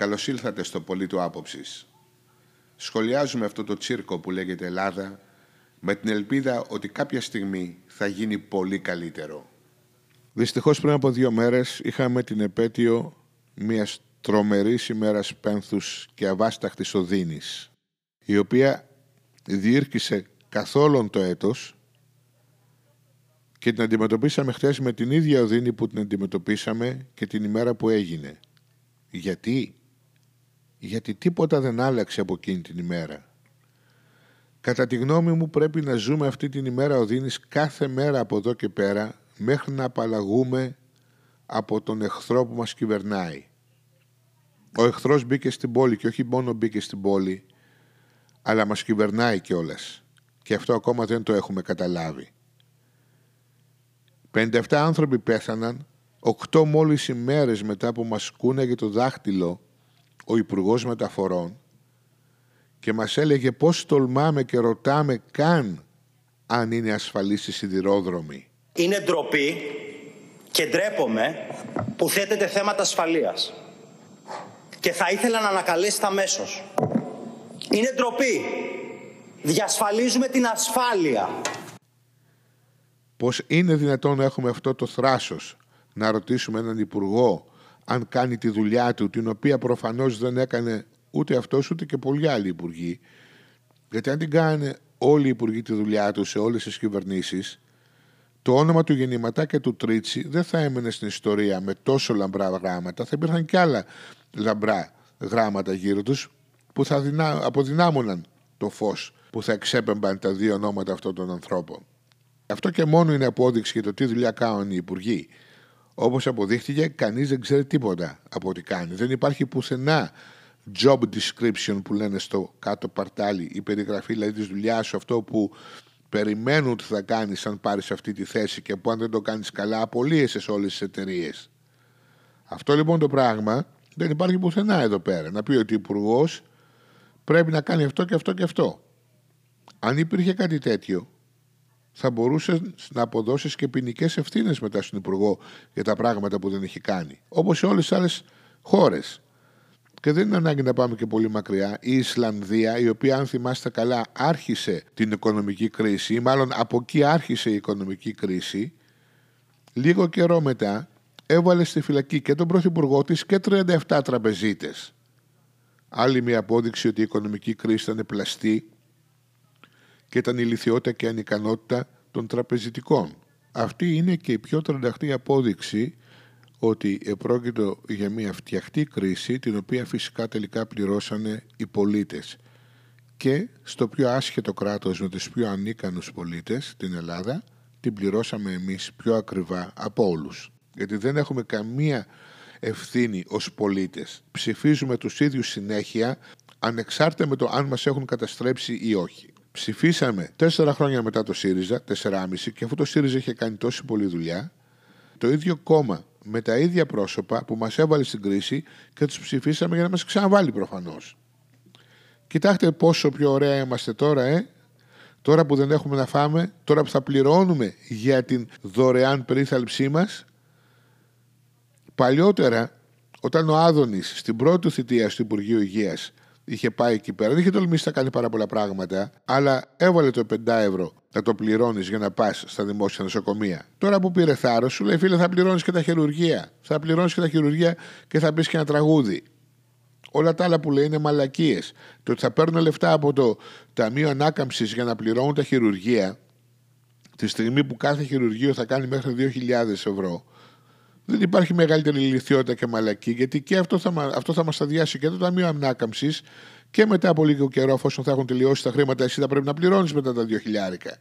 καλώς ήλθατε στο Πολίτο Άποψης. Σχολιάζουμε αυτό το τσίρκο που λέγεται Ελλάδα με την ελπίδα ότι κάποια στιγμή θα γίνει πολύ καλύτερο. Δυστυχώς πριν από δύο μέρες είχαμε την επέτειο μιας τρομερής ημέρας πένθους και αβάσταχτης οδύνης, η οποία διήρκησε καθόλου το έτος και την αντιμετωπίσαμε χθες με την ίδια οδύνη που την αντιμετωπίσαμε και την ημέρα που έγινε. Γιατί; Γιατί τίποτα δεν άλλαξε από εκείνη την ημέρα. Κατά τη γνώμη μου πρέπει να ζούμε αυτή την ημέρα οδύνης κάθε μέρα από εδώ και πέρα μέχρι να απαλλαγούμε από τον εχθρό που μας κυβερνάει. Ο εχθρός μπήκε στην πόλη και όχι μόνο μπήκε στην πόλη, αλλά μας κυβερνάει κιόλας. Και αυτό ακόμα δεν το έχουμε καταλάβει. 57 άνθρωποι πέθαναν, 8 μόλις ημέρες μετά που μας κούνεγε το δάχτυλο ο υπουργός Μεταφορών και μας έλεγε πώς τολμάμε και ρωτάμε καν αν είναι ασφαλής η σιδηρόδρομη. Είναι ντροπή και ντρέπομαι που θέτεται θέματα ασφαλείας. Και θα ήθελα να ανακαλέσετε αμέσω. Είναι ντροπή. Διασφαλίζουμε την ασφάλεια. Πώς είναι δυνατόν να έχουμε αυτό το θράσος να ρωτήσουμε έναν υπουργό αν κάνει τη δουλειά του, την οποία προφανώς δεν έκανε ούτε αυτός ούτε και πολλοί άλλοι υπουργοί. Γιατί αν την κάνανε όλοι οι υπουργοί τη δουλειά τους σε όλες τις κυβερνήσεις, το όνομα του Γεννηματά και του Τρίτσι δεν θα έμενε στην ιστορία με τόσο λαμπρά γράμματα, θα υπήρχαν και άλλα λαμπρά γράμματα γύρω τους που θα δυνά, αποδυνάμωναν το φως που θα εξέπεμπαν τα δύο ονόματα αυτών των ανθρώπων. Αυτό και μόνο είναι απόδειξη για το τι δουλειά κάνουν οι υπουργοί. Όπως αποδείχτηκε, κανείς δεν ξέρει τίποτα από ό,τι κάνει. Δεν υπάρχει πουθενά job description που λένε στο κάτω παρτάλι, η περιγραφή δηλαδή της δουλειάς σου, αυτό που περιμένουν ότι θα κάνεις αν πάρεις αυτή τη θέση και που αν δεν το κάνεις καλά, απολύεσαι σε όλες τις εταιρείες. Αυτό λοιπόν το πράγμα δεν υπάρχει πουθενά εδώ πέρα. Να πει ότι ο υπουργός πρέπει να κάνει αυτό και αυτό και αυτό. Αν υπήρχε κάτι τέτοιο, θα μπορούσες να αποδώσεις και ποινικές ευθύνες μετά στον Υπουργό για τα πράγματα που δεν έχει κάνει. Όπως σε όλες τις άλλες χώρες. Και δεν είναι ανάγκη να πάμε και πολύ μακριά. Η Ισλανδία, η οποία, αν θυμάστε καλά, άρχισε την οικονομική κρίση, ή μάλλον από εκεί άρχισε η οικονομική κρίση, λίγο καιρό μετά έβαλε στη φυλακή και τον πρωθυπουργό της και 37 τραπεζίτες. Άλλη μια απόδειξη ότι η οικονομική κρίση ήταν πλαστή και ήταν η λυθιότητα και ανικανότητα των τραπεζιτικών. Αυτή είναι και η πιο τρανταχτή απόδειξη ότι επρόκειτο για μια φτιαχτή κρίση την οποία φυσικά τελικά πληρώσανε οι πολίτες και στο πιο άσχετο κράτος με τους πιο ανίκανους πολίτες, την Ελλάδα, την πληρώσαμε εμείς πιο ακριβά από όλους. Γιατί δεν έχουμε καμία ευθύνη ως πολίτες. Ψηφίζουμε τους ίδιους συνέχεια ανεξάρτητα με το αν μας έχουν καταστρέψει ή όχι. Ψηφίσαμε τέσσερα χρόνια μετά το ΣΥΡΙΖΑ, τεσσεράμιση, και αφού το ΣΥΡΙΖΑ είχε κάνει τόση πολλή δουλειά, το ίδιο κόμμα με τα ίδια πρόσωπα που μας έβαλε στην κρίση και τους ψηφίσαμε για να μας ξαναβάλει προφανώς. Κοιτάξτε πόσο πιο ωραία είμαστε τώρα, ε! Τώρα που δεν έχουμε να φάμε, τώρα που θα πληρώνουμε για την δωρεάν περίθαλψή μας. Παλιότερα, όταν ο Άδωνης στην πρώτη θητεία του Υπουργείου Υγείας είχε πάει εκεί πέρα. Δεν είχε τολμήσει να κάνει πάρα πολλά πράγματα, αλλά έβαλε το 5 ευρώ να το πληρώνεις για να πας στα δημόσια νοσοκομεία. Τώρα που πήρε θάρρος, σου λέει φίλε, θα πληρώνεις και τα χειρουργία. Θα πληρώνεις και τα χειρουργία και θα πεις και ένα τραγούδι. Όλα τα άλλα που λέει είναι μαλακίες. Το ότι θα παίρνουν λεφτά από το Ταμείο Ανάκαμψης για να πληρώνουν τα χειρουργία, τη στιγμή που κάθε χειρουργείο θα κάνει μέχρι 2.000 ευρώ, δεν υπάρχει μεγαλύτερη λυθιότητα και μαλακή, γιατί και αυτό θα, αυτό θα μας αδειάσει και το Ταμείο Ανάκαμψης και μετά από λίγο καιρό, εφόσον θα έχουν τελειώσει τα χρήματα, εσύ θα πρέπει να πληρώνεις μετά τα 2 χιλιάρικα.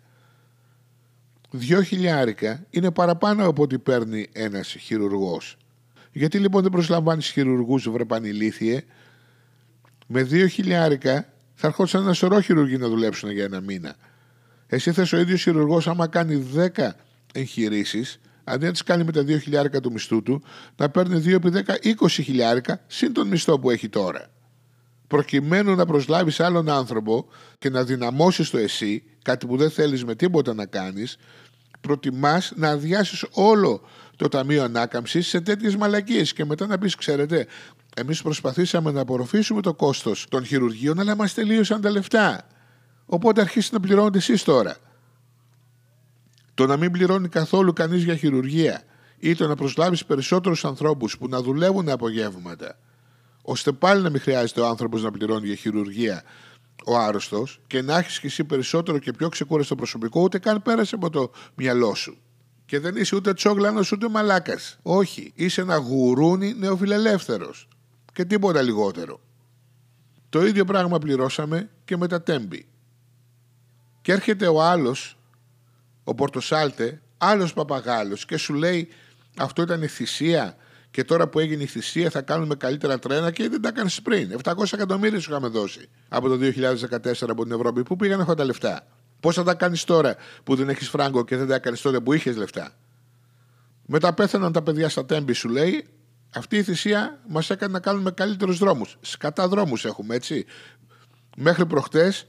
2 χιλιάρικα είναι παραπάνω από ό,τι παίρνει ένας χειρουργός. Γιατί λοιπόν δεν προσλαμβάνεις χειρουργούς, βρεπανηλήθιε, με 2 χιλιάρικα θα ερχόντουσαν ένα σωρό χειρουργοί να δουλέψουν για ένα μήνα. Εσύ θες ο ίδιος χειρουργός, άμα κάνει 10 εγχειρήσεις, αντί να τις κάνει με τα 2 χιλιάρικα του μισθού του, να παίρνει 2 επί 10, 20 χιλιάρικα συν τον μισθό που έχει τώρα. Προκειμένου να προσλάβεις άλλον άνθρωπο και να δυναμώσεις το εσύ, κάτι που δεν θέλεις με τίποτα να κάνεις, προτιμάς να αδειάσεις όλο το Ταμείο Ανάκαμψης σε τέτοιες μαλακίες και μετά να πεις: Ξέρετε, Εμείς προσπαθήσαμε να απορροφήσουμε το κόστος των χειρουργείων, αλλά μας τελείωσαν τα λεφτά. Οπότε αρχίστε να πληρώνετε εσείς τώρα. Το να μην πληρώνει καθόλου κανείς για χειρουργία ή το να προσλάβεις περισσότερους ανθρώπους που να δουλεύουν απογεύματα, ώστε πάλι να μην χρειάζεται ο άνθρωπος να πληρώνει για χειρουργία ο άρρωστος και να έχεις και εσύ περισσότερο και πιο ξεκούραστο προσωπικό, ούτε καν πέρασε από το μυαλό σου. Και δεν είσαι ούτε τσόγλανος ούτε μαλάκας. Όχι. Είσαι ένα γουρούνι νεοφιλελεύθερος. Και τίποτα λιγότερο. Το ίδιο πράγμα πληρώσαμε και με τα τέμπη. Και έρχεται ο άλλος, ο Πορτοσάλτε, άλλος παπαγάλος και σου λέει αυτό ήταν η θυσία και τώρα που έγινε η θυσία θα κάνουμε καλύτερα τρένα και δεν τα έκανες πριν. 700 εκατομμύρια σου είχαμε δώσει από το 2014 από την Ευρώπη. Πού πήγαν αυτά τα λεφτά; Πώς θα τα κάνεις τώρα που δεν έχεις φράγκο και δεν τα έκανες τότε που είχες λεφτά; Μετά πέθαναν τα παιδιά στα τέμπη, σου λέει. Αυτή η θυσία μας έκανε να κάνουμε καλύτερους δρόμους. Σκατά δρόμους έχουμε, έτσι. Μέχρι προχτές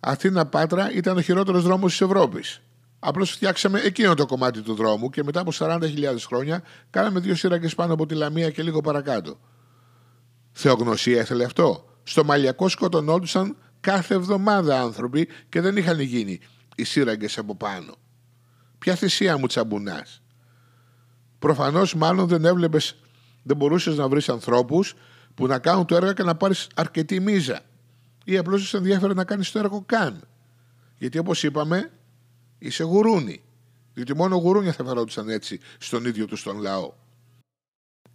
Αθήνα Πάτρα ήταν ο χειρότερος δρόμος της Ευρώπης. Απλώς φτιάξαμε εκείνο το κομμάτι του δρόμου και μετά από 40.000 χρόνια κάναμε δύο σύραγγε πάνω από τη Λαμία και λίγο παρακάτω. Θεογνωσία ήθελε αυτό. Στο Μαλιακό σκοτωνόντουσαν κάθε εβδομάδα άνθρωποι και δεν είχαν γίνει οι σύραγγες από πάνω. Ποια θυσία μου τσαμπουνάς. Προφανώς μάλλον δεν έβλεπες, δεν μπορούσες να βρεις ανθρώπους που να κάνουν το έργο και να πάρεις αρκετή μίζα. Ή απλώς σε ενδιαφέρει να κάνεις το έργο καν. Γιατί όπως είπαμε, είσαι γουρούνι. Διότι μόνο γουρούνια θα φερόντουσαν έτσι στον ίδιο τους τον λαό.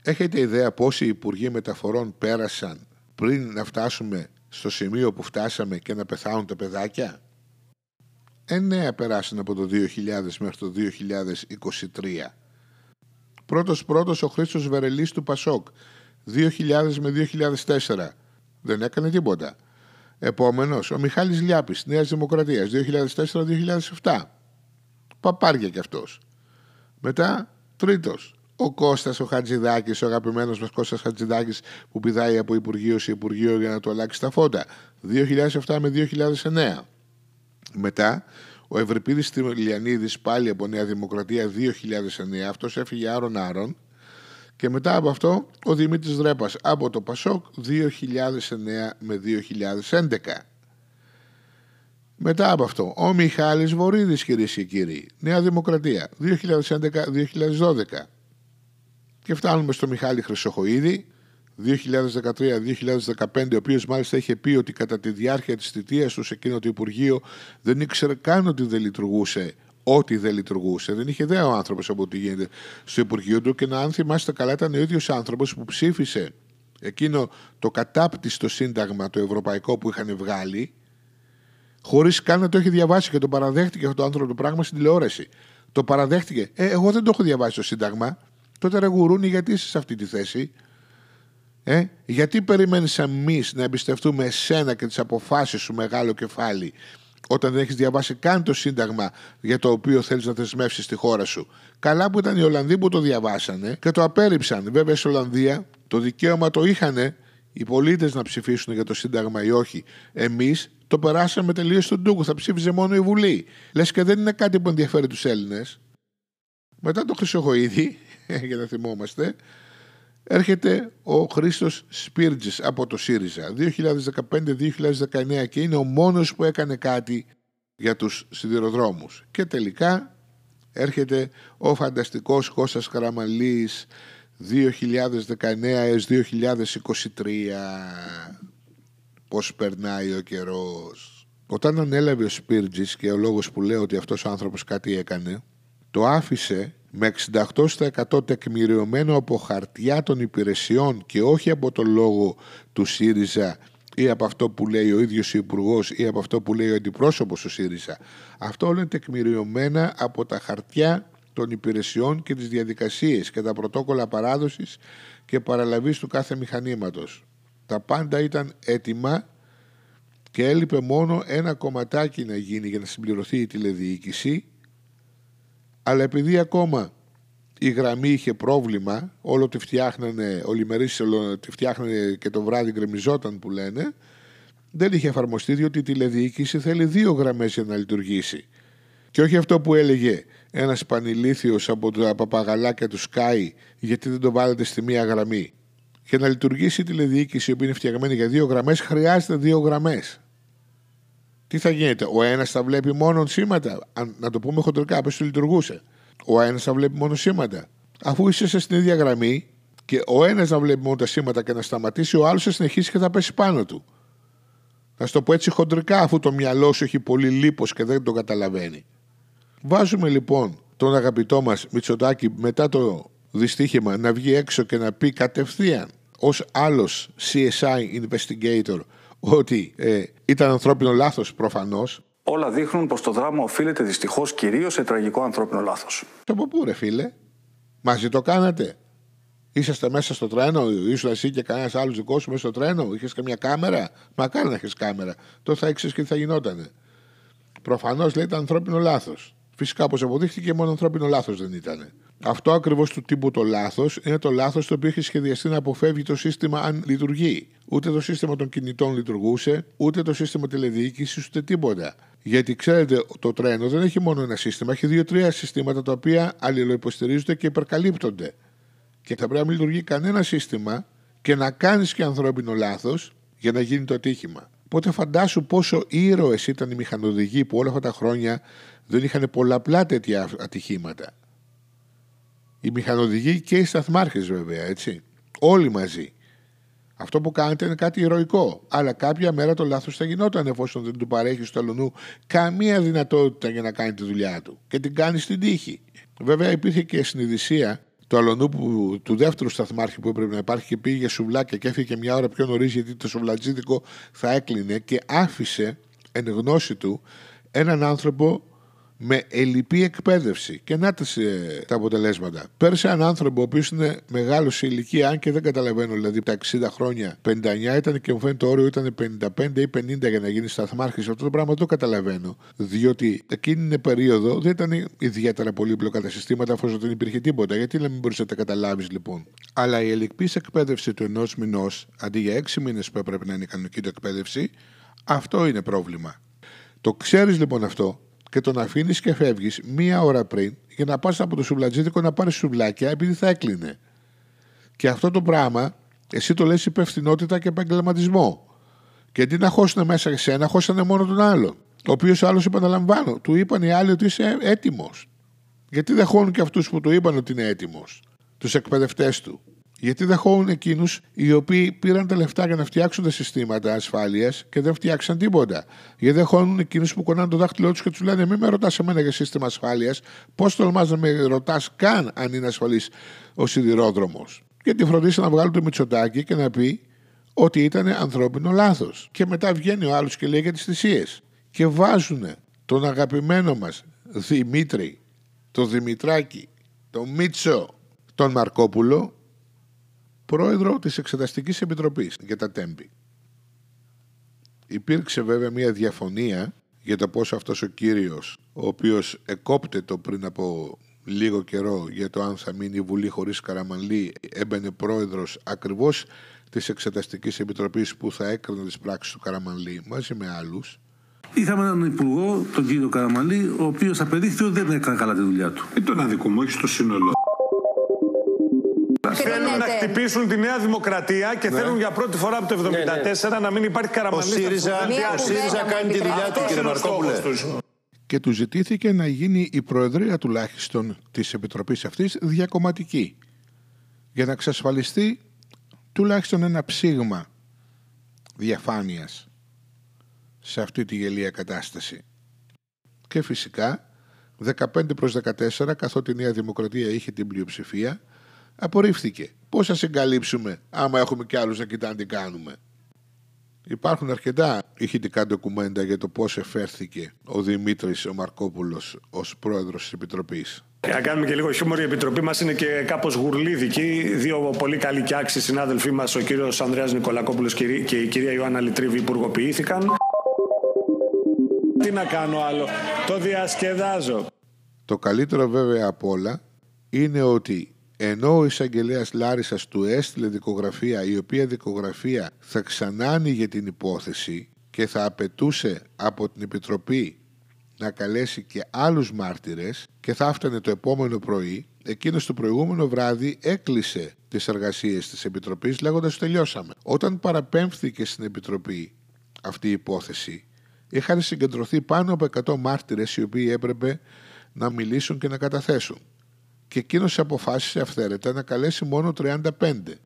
Έχετε ιδέα πόσοι υπουργοί μεταφορών πέρασαν πριν να φτάσουμε στο σημείο που φτάσαμε και να πεθάνουν τα παιδάκια; Εννέα περάσαν από το 2000 μέχρι το 2023. Πρώτος πρώτος ο Χρήστος Βερελής του Πασόκ 2000 με 2004. Δεν έκανε τίποτα. Επόμενος ο Μιχάλης Λιάπης Νέας Δημοκρατίας 2004-2007. Παπάρια κι αυτός. Μετά τρίτος ο Κώστας ο Χατζηδάκης, ο αγαπημένος μας Κώστας Χατζηδάκης που πηδάει από Υπουργείο σε Υπουργείο για να του αλλάξει τα φώτα. 2007 με 2009. Μετά ο Ευρυπίδης Τιμιλιανίδης πάλι από Νέα Δημοκρατία 2009. Αυτός έφυγε άρον άρον. Και μετά από αυτό ο Δημήτρης Ρέπας από το Πασόκ 2009 με 2011. Μετά από αυτό, ο Μιχάλης Βορύδης κυρίες και κύριοι, Νέα Δημοκρατία, 2011-2012. Και φτάνουμε στο Μιχάλη Χρυσοχοίδη, 2013-2015, ο οποίος μάλιστα είχε πει ότι κατά τη διάρκεια της θητείας του σε εκείνο το Υπουργείο δεν ήξερε καν ότι δεν λειτουργούσε ό,τι δεν λειτουργούσε. Δεν είχε ιδέα ο άνθρωπος από ό,τι γίνεται στο Υπουργείο του και να, αν θυμάστε καλά, ήταν ο ίδιος άνθρωπος που ψήφισε εκείνο το κατάπτυστο σύνταγμα το ευρωπαϊκό που είχαν βγάλει, χωρίς καν να το έχει διαβάσει και το παραδέχτηκε αυτό το άνθρωπο το πράγμα στην τηλεόραση. Το παραδέχτηκε. Ε, εγώ δεν το έχω διαβάσει το σύνταγμα. Τότε ρε γουρούνι, γιατί είσαι σε αυτή τη θέση; Ε, γιατί περιμένεις εμείς να εμπιστευτούμε εσένα και τις αποφάσεις σου μεγάλο κεφάλι όταν δεν έχεις διαβάσει καν το σύνταγμα για το οποίο θέλεις να θεσμεύσεις τη χώρα σου; Καλά που ήταν οι Ολλανδοί που το διαβάσανε και το απέρριψαν. Βέβαια στην Ολλανδία το δικαίωμα το είχαν οι πολίτες να ψηφίσουν για το σύνταγμα ή όχι. Εμείς το περάσαμε τελείως στον Τούκο. Θα ψήφιζε μόνο η Βουλή. Λες και δεν είναι κάτι που ενδιαφέρει τους Έλληνες. Μετά το Χρυσοχοίδη για να θυμόμαστε, έρχεται ο Χρήστος Σπίρτζης από το ΣΥΡΙΖΑ 2015-2019 και είναι ο μόνος που έκανε κάτι για τους σιδηροδρόμους. Και τελικά έρχεται ο φανταστικός Κώστας Καραμαλής 2019 έως 2023. Πώς περνάει ο καιρός. Όταν ανέλαβε ο Σπίρτζης και ο λόγος που λέω ότι αυτός ο άνθρωπος κάτι έκανε, το άφησε με 68% τεκμηριωμένο από χαρτιά των υπηρεσιών και όχι από το λόγο του ΣΥΡΙΖΑ ή από αυτό που λέει ο ίδιος ο υπουργός ή από αυτό που λέει ο αντιπρόσωπος του ΣΥΡΙΖΑ. Αυτό όλα είναι τεκμηριωμένα από τα χαρτιά των υπηρεσιών και τις διαδικασίες και τα πρωτόκολλα παράδοσης και παραλαβής του κάθε μηχανήματος. Τα πάντα ήταν έτοιμα και έλειπε μόνο ένα κομματάκι να γίνει για να συμπληρωθεί η τηλεδιοίκηση αλλά επειδή ακόμα η γραμμή είχε πρόβλημα, όλο τη φτιάχνανε, ολιμερείς τη φτιάχνανε και το βράδυ γκρεμιζόταν που λένε, δεν είχε εφαρμοστεί διότι η τηλεδιοίκηση θέλει δύο γραμμές για να λειτουργήσει. Και όχι αυτό που έλεγε ένας πανηλήθιος από τα παπαγαλάκια του Sky γιατί δεν το βάλετε στη μία γραμμή. Για να λειτουργήσει η τηλεδιοίκηση, η οποία είναι φτιαγμένη για δύο γραμμές, χρειάζεται δύο γραμμές. Τι θα γίνεται, ο ένας θα βλέπει μόνο σήματα; Αν, να το πούμε χοντρικά, πώ λειτουργούσε. Ο ένας θα βλέπει μόνο σήματα. Αφού είσαι στην ίδια γραμμή και ο ένας να βλέπει μόνο τα σήματα και να σταματήσει, ο άλλος θα συνεχίσει και θα πέσει πάνω του. Να σου το πω έτσι χοντρικά, αφού το μυαλό σου έχει πολύ λίπος και δεν το καταλαβαίνει. Βάζουμε λοιπόν τον αγαπητό μας Μητσοτάκη μετά το δυστύχημα να βγει έξω και να πει κατευθείαν ως άλλος CSI investigator ότι ε, ήταν ανθρώπινο λάθος προφανώς. Όλα δείχνουν πως το δράμα οφείλεται δυστυχώς κυρίως σε τραγικό ανθρώπινο λάθος. Από πού ρε φίλε, μαζί το κάνατε. Είσαστε μέσα στο τρένο, ήσουν εσύ και κανένας άλλος δικός σου μέσα στο τρένο, είχες καμιά κάμερα; Μακάρι να έχεις κάμερα. Τότε θα ήξερες και τι θα γινότανε. Προφανώς λέει ήταν ανθρώπινο λάθος. Φυσικά, όπως αποδείχθηκε, μόνο ανθρώπινο λάθος δεν ήταν. Αυτό ακριβώς του τύπου το λάθος είναι το λάθος το οποίο έχει σχεδιαστεί να αποφεύγει το σύστημα αν λειτουργεί. Ούτε το σύστημα των κινητών λειτουργούσε, ούτε το σύστημα τηλεδιοίκησης, ούτε τίποτα. Γιατί ξέρετε, το τρένο δεν έχει μόνο ένα σύστημα, έχει δύο-τρία συστήματα τα οποία αλληλοϊποστηρίζονται και υπερκαλύπτονται. Και θα πρέπει να μην λειτουργεί κανένα σύστημα και να κάνεις και ανθρώπινο λάθος για να γίνει το ατύχημα. Οπότε φαντάσου πόσο ήρωες ήταν οι μηχανοδηγοί που όλα αυτά τα χρόνια δεν είχαν πολλαπλά τέτοια ατυχήματα. Οι μηχανοδηγοί και οι σταθμάρχες, βέβαια, έτσι. Όλοι μαζί. Αυτό που κάνετε είναι κάτι ηρωικό. Αλλά κάποια μέρα το λάθος θα γινόταν εφόσον δεν του παρέχει στο αλουνού καμία δυνατότητα για να κάνει τη δουλειά του. Και την κάνει στην τύχη. Βέβαια υπήρχε και συνειδησία του αλωνού που, του δεύτερου σταθμάρχη που έπρεπε να υπάρχει και πήγε σουβλάκια και έφυγε μια ώρα πιο νωρίς γιατί το σουβλατζίδικο θα έκλεινε και άφησε εν γνώση του έναν άνθρωπο με ελλειπή εκπαίδευση. Και να τις, ε, τα αποτελέσματα. Πέρασε έναν άνθρωπο ο οποίος είναι μεγάλος σε ηλικία, αν και δεν καταλαβαίνω, δηλαδή τα 60 χρόνια, 59 ήταν και μου φαίνεται το όριο ήταν 55 ή 50 για να γίνει σταθμάρχης. Αυτό το πράγμα δεν το καταλαβαίνω. Διότι εκείνη την περίοδο δεν ήταν ιδιαίτερα πολύπλοκα τα συστήματα, αφού δεν υπήρχε τίποτα. Γιατί να μην μπορείς να τα καταλάβεις λοιπόν. Αλλά η ελλειπή εκπαίδευση του ενός μηνός, αντί για 6 μήνες που έπρεπε να είναι η κανονική του εκπαίδευση, αυτό είναι πρόβλημα. Το ξέρεις λοιπόν αυτό και τον αφήνεις και φεύγεις μία ώρα πριν για να πας από το σουβλατζίδικο να πάρεις σουβλάκια επειδή θα έκλεινε. Και αυτό το πράγμα εσύ το λες υπευθυνότητα και επαγγελματισμό. Και αντί να χώσουν μέσα εσένα, χώσανε μόνο τον άλλο. Ο οποίος άλλος, επαναλαμβάνω, του είπαν οι άλλοι ότι είσαι έτοιμος. Γιατί δεν χώνουν και αυτούς που του είπαν ότι είναι έτοιμος, τους εκπαιδευτές του. Γιατί δεχόουν εκείνους οι οποίοι πήραν τα λεφτά για να φτιάξουν τα συστήματα ασφάλειας και δεν φτιάξαν τίποτα. Γιατί δεχόουν εκείνους που κονάνε το δάχτυλό τους και τους λένε: Μην με ρωτάς εμένα για σύστημα ασφάλειας. Πώς τολμάς να με ρωτάς καν αν είναι ασφαλής ο σιδηρόδρομος. Γιατί φροντίσαν να βγάλουν το Μητσοτάκι και να πει ότι ήταν ανθρώπινο λάθος. Και μετά βγαίνει ο άλλος και λέει για τις θυσίες. Και βάζουν τον αγαπημένο μας Δημήτρη, τον Δημητράκη, τον Μίτσο, τον Μαρκόπουλο πρόεδρο της Εξεταστικής Επιτροπής για τα τέμπη. Υπήρξε βέβαια μια διαφωνία για το πώς αυτός ο κύριος, ο οποίος εκόπτετο πριν από λίγο καιρό για το αν θα μείνει η Βουλή χωρίς Καραμανλή, έμπαινε πρόεδρος ακριβώς της Εξεταστικής Επιτροπής που θα έκρινε τις πράξεις του Καραμανλή μαζί με άλλους. Είχαμε έναν υπουργό, τον κύριο Καραμαλή, ο οποίος απεδείχθη ότι δεν έκανε καλά τη δουλειά του. Είναι τον αδικό μου, όχι στο σύνολο. Θέλουν να χτυπήσουν τη Νέα Δημοκρατία και ναι. θέλουν για πρώτη φορά από το 1974 ναι, ναι. να μην υπάρχει καραμαλή. Ο ΣΥΡΙΖΑ, ο ΣΥΡΙΖΑ κάνει τη δουλειά του, κύριε Μαρκόπουλε. Και του ζητήθηκε να γίνει η προεδρία τουλάχιστον της Επιτροπής αυτής διακομματική. Για να εξασφαλιστεί τουλάχιστον ένα ψήγμα διαφάνειας σε αυτή τη γελία κατάσταση. Και φυσικά 15 προς 14 καθότι η Νέα Δημοκρατία είχε την πλειοψηφία απορρίφθηκε. Πώς θα συγκαλύψουμε άμα έχουμε κι άλλους να κοιτάνε τι κάνουμε; Υπάρχουν αρκετά ηχητικά ντοκουμέντα για το πώς εφέρθηκε ο Δημήτρης ο Μαρκόπουλος ως πρόεδρος της Επιτροπής. Να κάνουμε και λίγο χιούμορ, η Επιτροπή μας είναι και κάπως γουρλίδικη. Δύο πολύ καλοί και άξιοι συνάδελφοί μας, ο κύριος Ανδρέας Νικολακόπουλος και η κυρία Ιωάννα Λιτρίβη, υπουργοποιήθηκαν. Τι να κάνω άλλο, το διασκεδάζω. Το καλύτερο βέβαια από όλα είναι ότι ενώ ο εισαγγελέας Λάρισας του έστειλε δικογραφία, η οποία δικογραφία θα ξανά άνοιγε την υπόθεση και θα απαιτούσε από την Επιτροπή να καλέσει και άλλους μάρτυρες και θα έφτανε το επόμενο πρωί, εκείνος το προηγούμενο βράδυ έκλεισε τις εργασίες της Επιτροπής λέγοντας τελειώσαμε. Όταν παραπέμφθηκε στην Επιτροπή αυτή η υπόθεση, είχαν συγκεντρωθεί πάνω από 100 μάρτυρες οι οποίοι έπρεπε να μιλήσουν και να καταθέσουν. Και εκείνος αποφάσισε αυθαίρετα να καλέσει μόνο 35,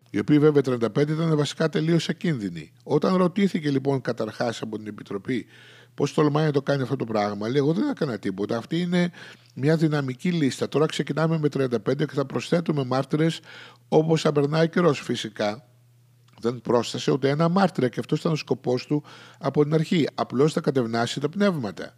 οι οποίοι βέβαια 35 ήταν βασικά τελείως ακίνδυνοι. Όταν ρωτήθηκε λοιπόν καταρχάς από την Επιτροπή πώς τολμάει να το κάνει αυτό το πράγμα, λέει: Εγώ δεν έκανα τίποτα. Αυτή είναι μια δυναμική λίστα. Τώρα ξεκινάμε με 35 και θα προσθέτουμε μάρτυρες όπως θα περνάει καιρός. Φυσικά δεν πρόσθεσε ούτε ένα μάρτυρα και αυτός ήταν ο σκοπός του από την αρχή. Απλώς θα κατευνάσει τα πνεύματα.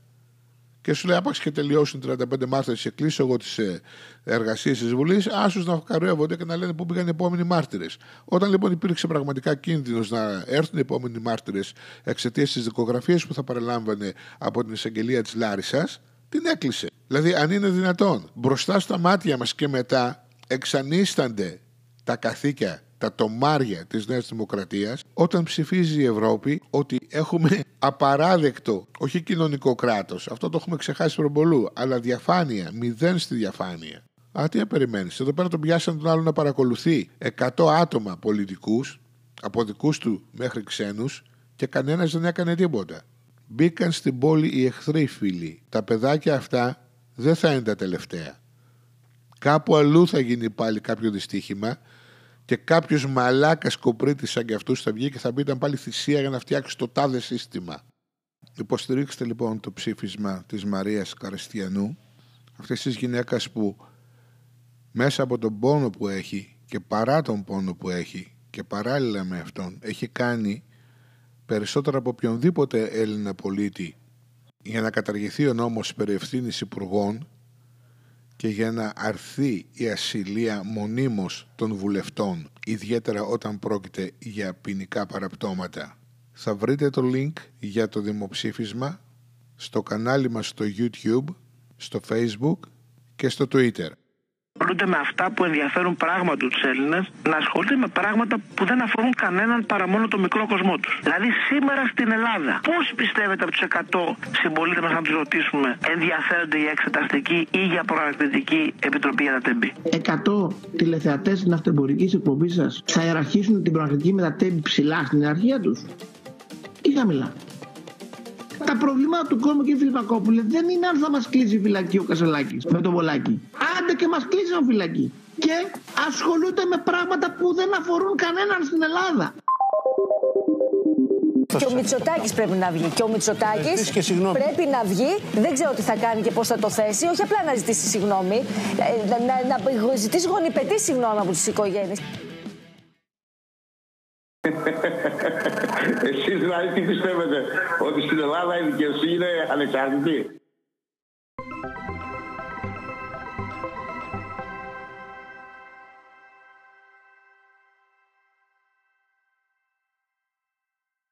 Και σου λέει: Άπαξ και τελειώσουν 35 μάρτυρες και κλείσω εγώ τις ε, εργασίες της Βουλής, άσου να καρεύονται και να λένε πού πήγαν οι επόμενοι μάρτυρες. Όταν λοιπόν υπήρξε πραγματικά κίνδυνος να έρθουν οι επόμενοι μάρτυρες εξαιτίας της δικογραφίας που θα παρελάμβανε από την εισαγγελία της Λάρισας, την έκλεισε. Δηλαδή, αν είναι δυνατόν, μπροστά στα μάτια μας και μετά εξανίστανται τα καθήκια τα τομάρια της Νέας Δημοκρατίας όταν ψηφίζει η Ευρώπη ότι έχουμε απαράδεκτο, όχι κοινωνικό κράτος, αυτό το έχουμε ξεχάσει προπολού, αλλά διαφάνεια, μηδέν στη διαφάνεια. Α, τι περιμένεις. Εδώ πέρα τον πιάσαν τον άλλο να παρακολουθεί 100 άτομα πολιτικούς, από δικούς του μέχρι ξένους και κανένας δεν έκανε τίποτα. Μπήκαν στην πόλη οι εχθροί φίλοι. Τα παιδάκια αυτά δεν θα είναι τα τελευταία. Κάπου αλλού θα γίνει πάλι κάποιο δυστύχημα και κάποιος μαλάκας κοπρίτης σαν και αυτούς θα βγει και θα πει ήταν πάλι θυσία για να φτιάξει το τάδε σύστημα. Υποστηρίξτε λοιπόν το ψήφισμα της Μαρίας Καριστιανού αυτής της γυναίκας που μέσα από τον πόνο που έχει και παρά τον πόνο που έχει και παράλληλα με αυτόν έχει κάνει περισσότερο από οποιονδήποτε Έλληνα πολίτη για να καταργηθεί ο νόμος περί ευθύνης υπουργών και για να αρθεί η ασυλία μονίμως των βουλευτών, ιδιαίτερα όταν πρόκειται για ποινικά παραπτώματα. Θα βρείτε το link για το δημοψήφισμα στο κανάλι μας στο YouTube, στο Facebook και στο Twitter ασχολούνται με αυτά που ενδιαφέρουν πράγματι τους Έλληνες, να ασχολούνται με πράγματα που δεν αφορούν κανέναν παρά μόνο το μικρό κοσμό τους. Δηλαδή, σήμερα στην Ελλάδα, πώς πιστεύετε από τους 100 συμπολίτε μας να τους ρωτήσουμε, ενδιαφέρονται η εξεταστική ή για προανακτητική επιτροπή για τα τέμπη. 100 τηλεθεατές τη αυτοεμπορική εκπομπή σας θα ιεραρχήσουν την προανακτητική με τα τέμπη ψηλά στην ιεραρχία τους ή χαμηλά; Τα προβλήματα του κόσμου, κύριε Φιλιππακόπουλε, δεν είναι αν θα μας κλείσει φυλακή ο Κασελάκης με το βολάκι. Άντε και μας κλείσει ο φυλακή. Και ασχολούνται με πράγματα που δεν αφορούν κανέναν στην Ελλάδα. Και ο Μητσοτάκης πρέπει να βγει. Και ο Μητσοτάκης πρέπει να βγει. Δεν ξέρω τι θα κάνει και πώς θα το θέσει. Όχι απλά να ζητήσει συγγνώμη. Ε, να, να, να ζητήσει γονιπετή συγγνώμη από τις οικογένειες. Εσείς δηλαδή τι πιστεύετε, ότι στην Ελλάδα